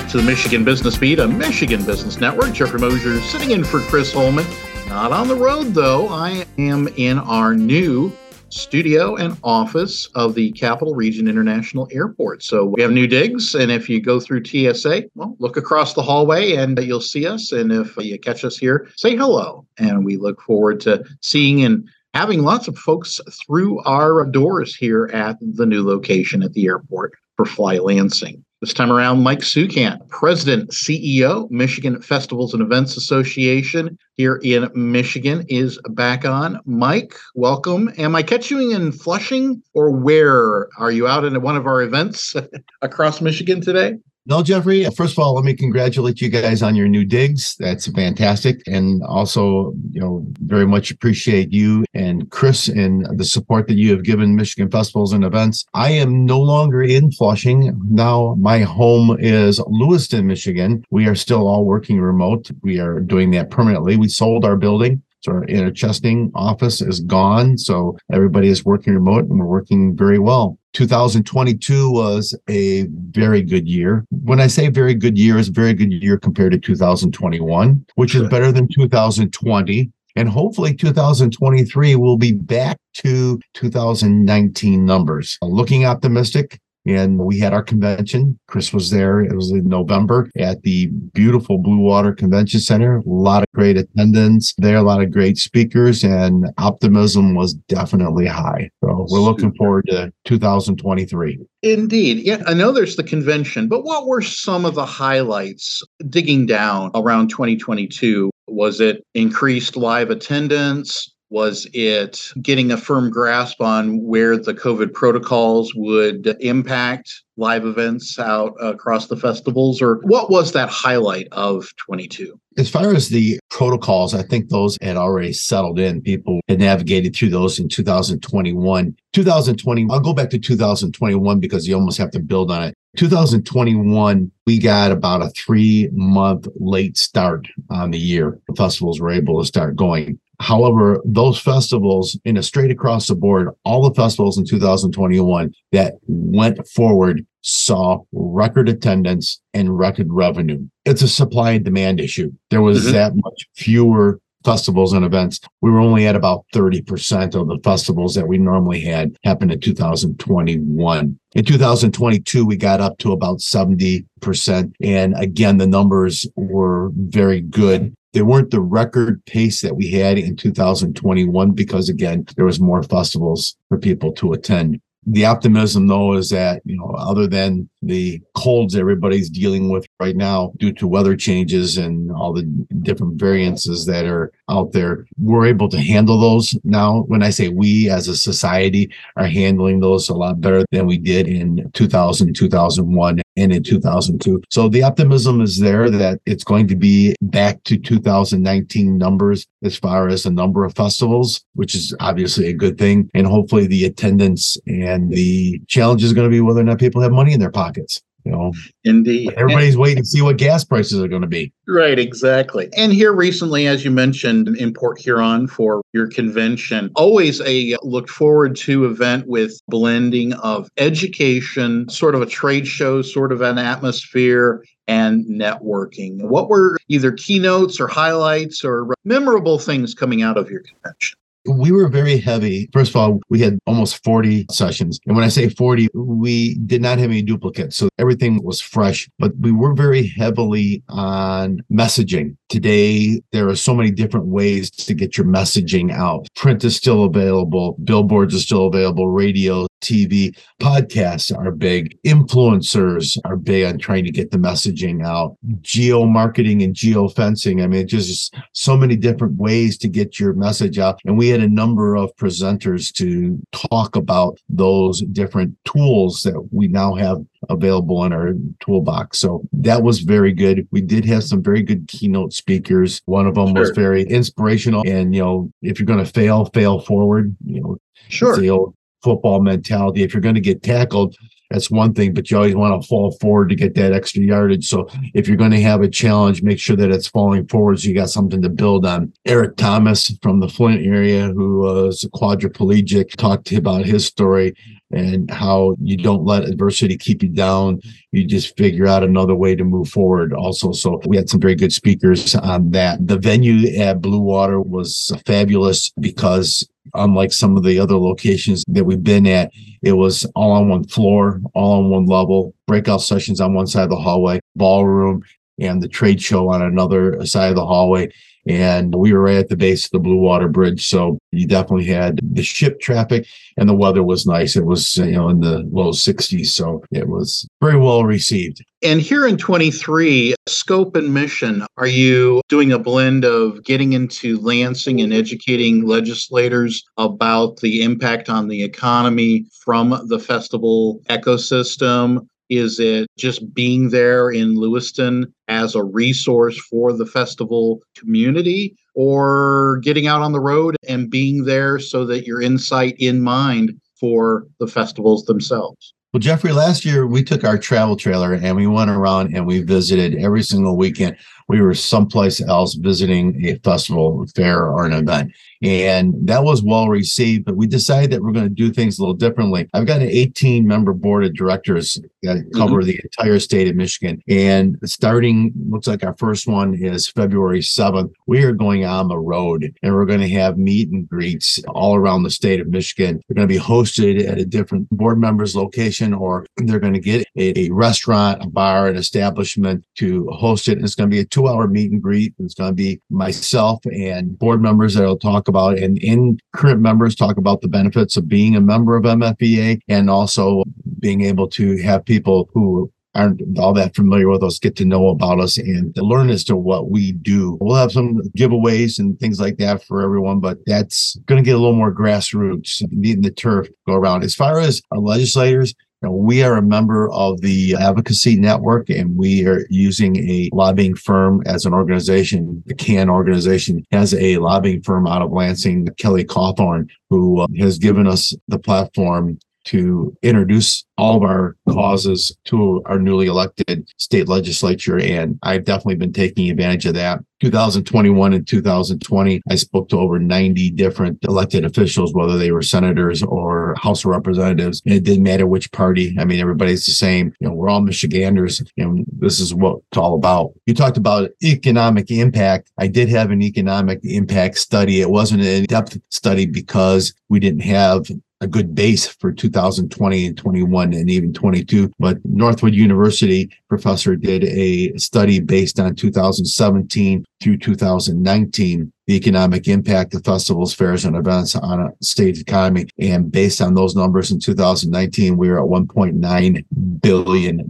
back to the Michigan Business Beat, a Michigan Business Network. Jeffrey Mosier sitting in for Chris Holman. Not on the road, though. I am in our new studio and office of the Capital Region International Airport. So we have new digs, and if you go through TSA, well, look across the hallway and you'll see us. And if you catch us here, say hello. And we look forward to seeing and having lots of folks through our doors here at the new location at the airport for Fly Lansing. This time around, Mike Sucant, President, CEO, Michigan Festivals and Events Association here in Michigan, is back on. Mike, welcome. Am I catching in Flushing or where? Are you out in one of our events across Michigan today? No, Jeffrey. Uh, first of all, let me congratulate you guys on your new digs. That's fantastic. And also, you know, very much appreciate you and Chris and the support that you have given Michigan festivals and events. I am no longer in Flushing. Now my home is Lewiston, Michigan. We are still all working remote. We are doing that permanently. We sold our building so our inner chesting office is gone. So everybody is working remote and we're working very well. 2022 was a very good year. When I say very good year, it's a very good year compared to 2021, which is better than 2020. And hopefully 2023 will be back to 2019 numbers. Looking optimistic, and we had our convention. Chris was there. It was in November at the beautiful Blue Water Convention Center. A lot of great attendance there, a lot of great speakers, and optimism was definitely high. So we're looking forward to 2023. Indeed. Yeah, I know there's the convention, but what were some of the highlights digging down around 2022? Was it increased live attendance? Was it getting a firm grasp on where the COVID protocols would impact live events out across the festivals? Or what was that highlight of 22? As far as the protocols, I think those had already settled in. People had navigated through those in 2021. 2020, I'll go back to 2021 because you almost have to build on it. 2021, we got about a three month late start on the year. The festivals were able to start going. However, those festivals in a straight across the board, all the festivals in 2021 that went forward saw record attendance and record revenue. It's a supply and demand issue. There was mm-hmm. that much fewer festivals and events. We were only at about 30% of the festivals that we normally had happen in 2021. In 2022, we got up to about 70%. And again, the numbers were very good. They weren't the record pace that we had in 2021 because again, there was more festivals for people to attend. The optimism though is that, you know, other than the colds everybody's dealing with right now due to weather changes and all the different variances that are out there, we're able to handle those now. When I say we as a society are handling those a lot better than we did in 2000, 2001 and in 2002. So the optimism is there that it's going to be back to 2019 numbers as far as the number of festivals, which is obviously a good thing. And hopefully the attendance and the challenge is going to be whether or not people have money in their pockets. You know, indeed. Everybody's and, waiting to see what gas prices are going to be. Right, exactly. And here recently, as you mentioned, in Port Huron for your convention, always a look forward to event with blending of education, sort of a trade show, sort of an atmosphere, and networking. What were either keynotes or highlights or memorable things coming out of your convention? We were very heavy. First of all, we had almost 40 sessions. And when I say 40, we did not have any duplicates. So everything was fresh, but we were very heavily on messaging. Today, there are so many different ways to get your messaging out. Print is still available, billboards are still available, radio, TV, podcasts are big, influencers are big on trying to get the messaging out, geo marketing and geo fencing. I mean, just so many different ways to get your message out. And we had a number of presenters to talk about those different tools that we now have available in our toolbox. So that was very good. We did have some very good keynote speakers. One of them sure. was very inspirational. And, you know, if you're going to fail, fail forward, you know, sure. the old football mentality. If you're going to get tackled, that's one thing, but you always want to fall forward to get that extra yardage. So if you're going to have a challenge, make sure that it's falling forward so you got something to build on. Eric Thomas from the Flint area, who uh, was a quadriplegic, talked about his story and how you don't let adversity keep you down. You just figure out another way to move forward also. So we had some very good speakers on that. The venue at Blue Water was fabulous because unlike some of the other locations that we've been at, it was all on one floor, all on one level, breakout sessions on one side of the hallway, ballroom, and the trade show on another side of the hallway. And we were right at the base of the Blue Water Bridge. So you definitely had the ship traffic and the weather was nice. It was, you know, in the low 60s. So it was very well received. And here in 23, scope and mission, are you doing a blend of getting into Lansing and educating legislators about the impact on the economy from the festival ecosystem? Is it just being there in Lewiston as a resource for the festival community, or getting out on the road and being there so that your insight in mind for the festivals themselves? Well, Jeffrey, last year we took our travel trailer and we went around and we visited every single weekend. We were someplace else visiting a festival, fair, or an event and that was well received. But we decided that we're going to do things a little differently. I've got an 18 member board of directors that mm-hmm. cover mm-hmm. the entire state of Michigan, and starting looks like our first one is February 7th. We are going on the road, and we're going to have meet and greets all around the state of Michigan. They're going to be hosted at a different board members location, or they're going to get a, a restaurant, a bar, an establishment to host it. And it's going to be a two-hour meet and greet. It's going to be myself and board members that will talk about and in current members talk about the benefits of being a member of MFEA and also being able to have people who aren't all that familiar with us get to know about us and learn as to what we do. We'll have some giveaways and things like that for everyone, but that's going to get a little more grassroots, needing the turf go around. As far as our legislators, we are a member of the Advocacy Network and we are using a lobbying firm as an organization. The CAN organization has a lobbying firm out of Lansing, Kelley Cawthorne, who uh, has given us the platform to introduce all of our causes to our newly elected state legislature. And I've definitely been taking advantage of that. 2021 and 2020, I spoke to over 90 different elected officials, whether they were senators or House of Representatives. And it didn't matter which party. I mean, everybody's the same. You know, we're all Michiganders, and this is what it's all about. You talked about economic impact. I did have an economic impact study. It wasn't an in-depth study because we didn't have a good base for 2020 and 21 and even 22. But Northwood University professor did a study based on 2017 through 2019 the economic impact of festivals, fairs, and events on a state economy. And based on those numbers in 2019, we were at $1.9 billion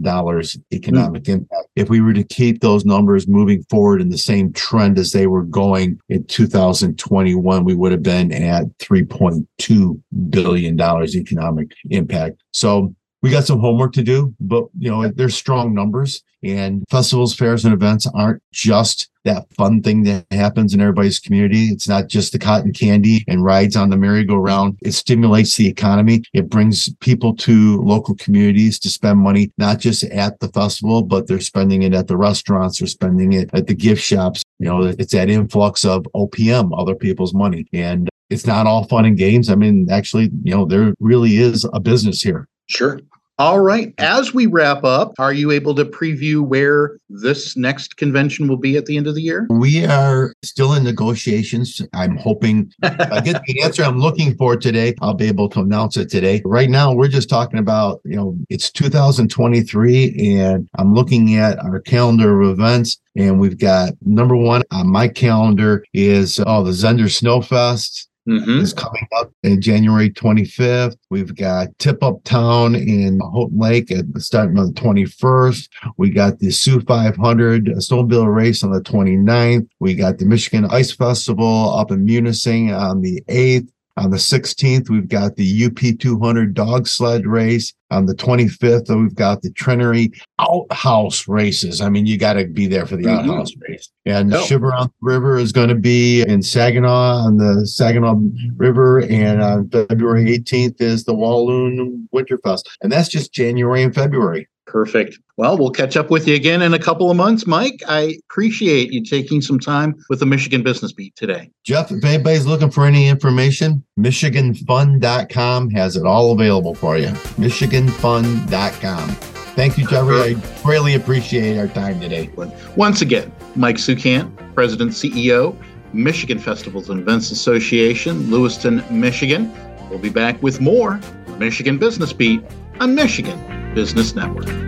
economic mm. impact. If we were to keep those numbers moving forward in the same trend as they were going in 2021, we would have been at $3.2 billion economic impact. So we got some homework to do, but you know, there's strong numbers and festivals, fairs, and events aren't just that fun thing that happens in everybody's community. It's not just the cotton candy and rides on the merry-go-round. It stimulates the economy. It brings people to local communities to spend money, not just at the festival, but they're spending it at the restaurants, they're spending it at the gift shops. You know, it's that influx of OPM, other people's money. And it's not all fun and games. I mean, actually, you know, there really is a business here. Sure. All right. As we wrap up, are you able to preview where this next convention will be at the end of the year? We are still in negotiations. I'm hoping I get the answer I'm looking for today. I'll be able to announce it today. Right now, we're just talking about, you know, it's 2023 and I'm looking at our calendar of events and we've got number one on my calendar is oh the Zehnder Snowfest mm-hmm. is coming up in January 25th. We've got Tip Up Town in Houghton Lake at the starting on the 21st. We got the Soo 500 snowmobile race on the 29th. We got the Michigan Ice Festival up in Munising on the 8th. On the 16th, we've got the UP 200 dog sled race. On the 25th, we've got the Trenary outhouse races. I mean, you got to be there for the mm-hmm. outhouse race. And oh. Shiver on the River is going to be in Saginaw on the Saginaw River. And on February 18th is the Walloon Winterfest. And that's just January and February. Perfect. Well, we'll catch up with you again in a couple of months, Mike. I appreciate you taking some time with the Michigan Business Beat today. Jeff, if anybody's looking for any information, MichiganFun.com has it all available for you. MichiganFun.com. Thank you, Jeffrey. I greatly appreciate our time today. Once again, Mike Sucant, President, CEO, Michigan Festivals and Events Association, Lewiston, Michigan. We'll be back with more Michigan Business Beat on Michigan Business Network.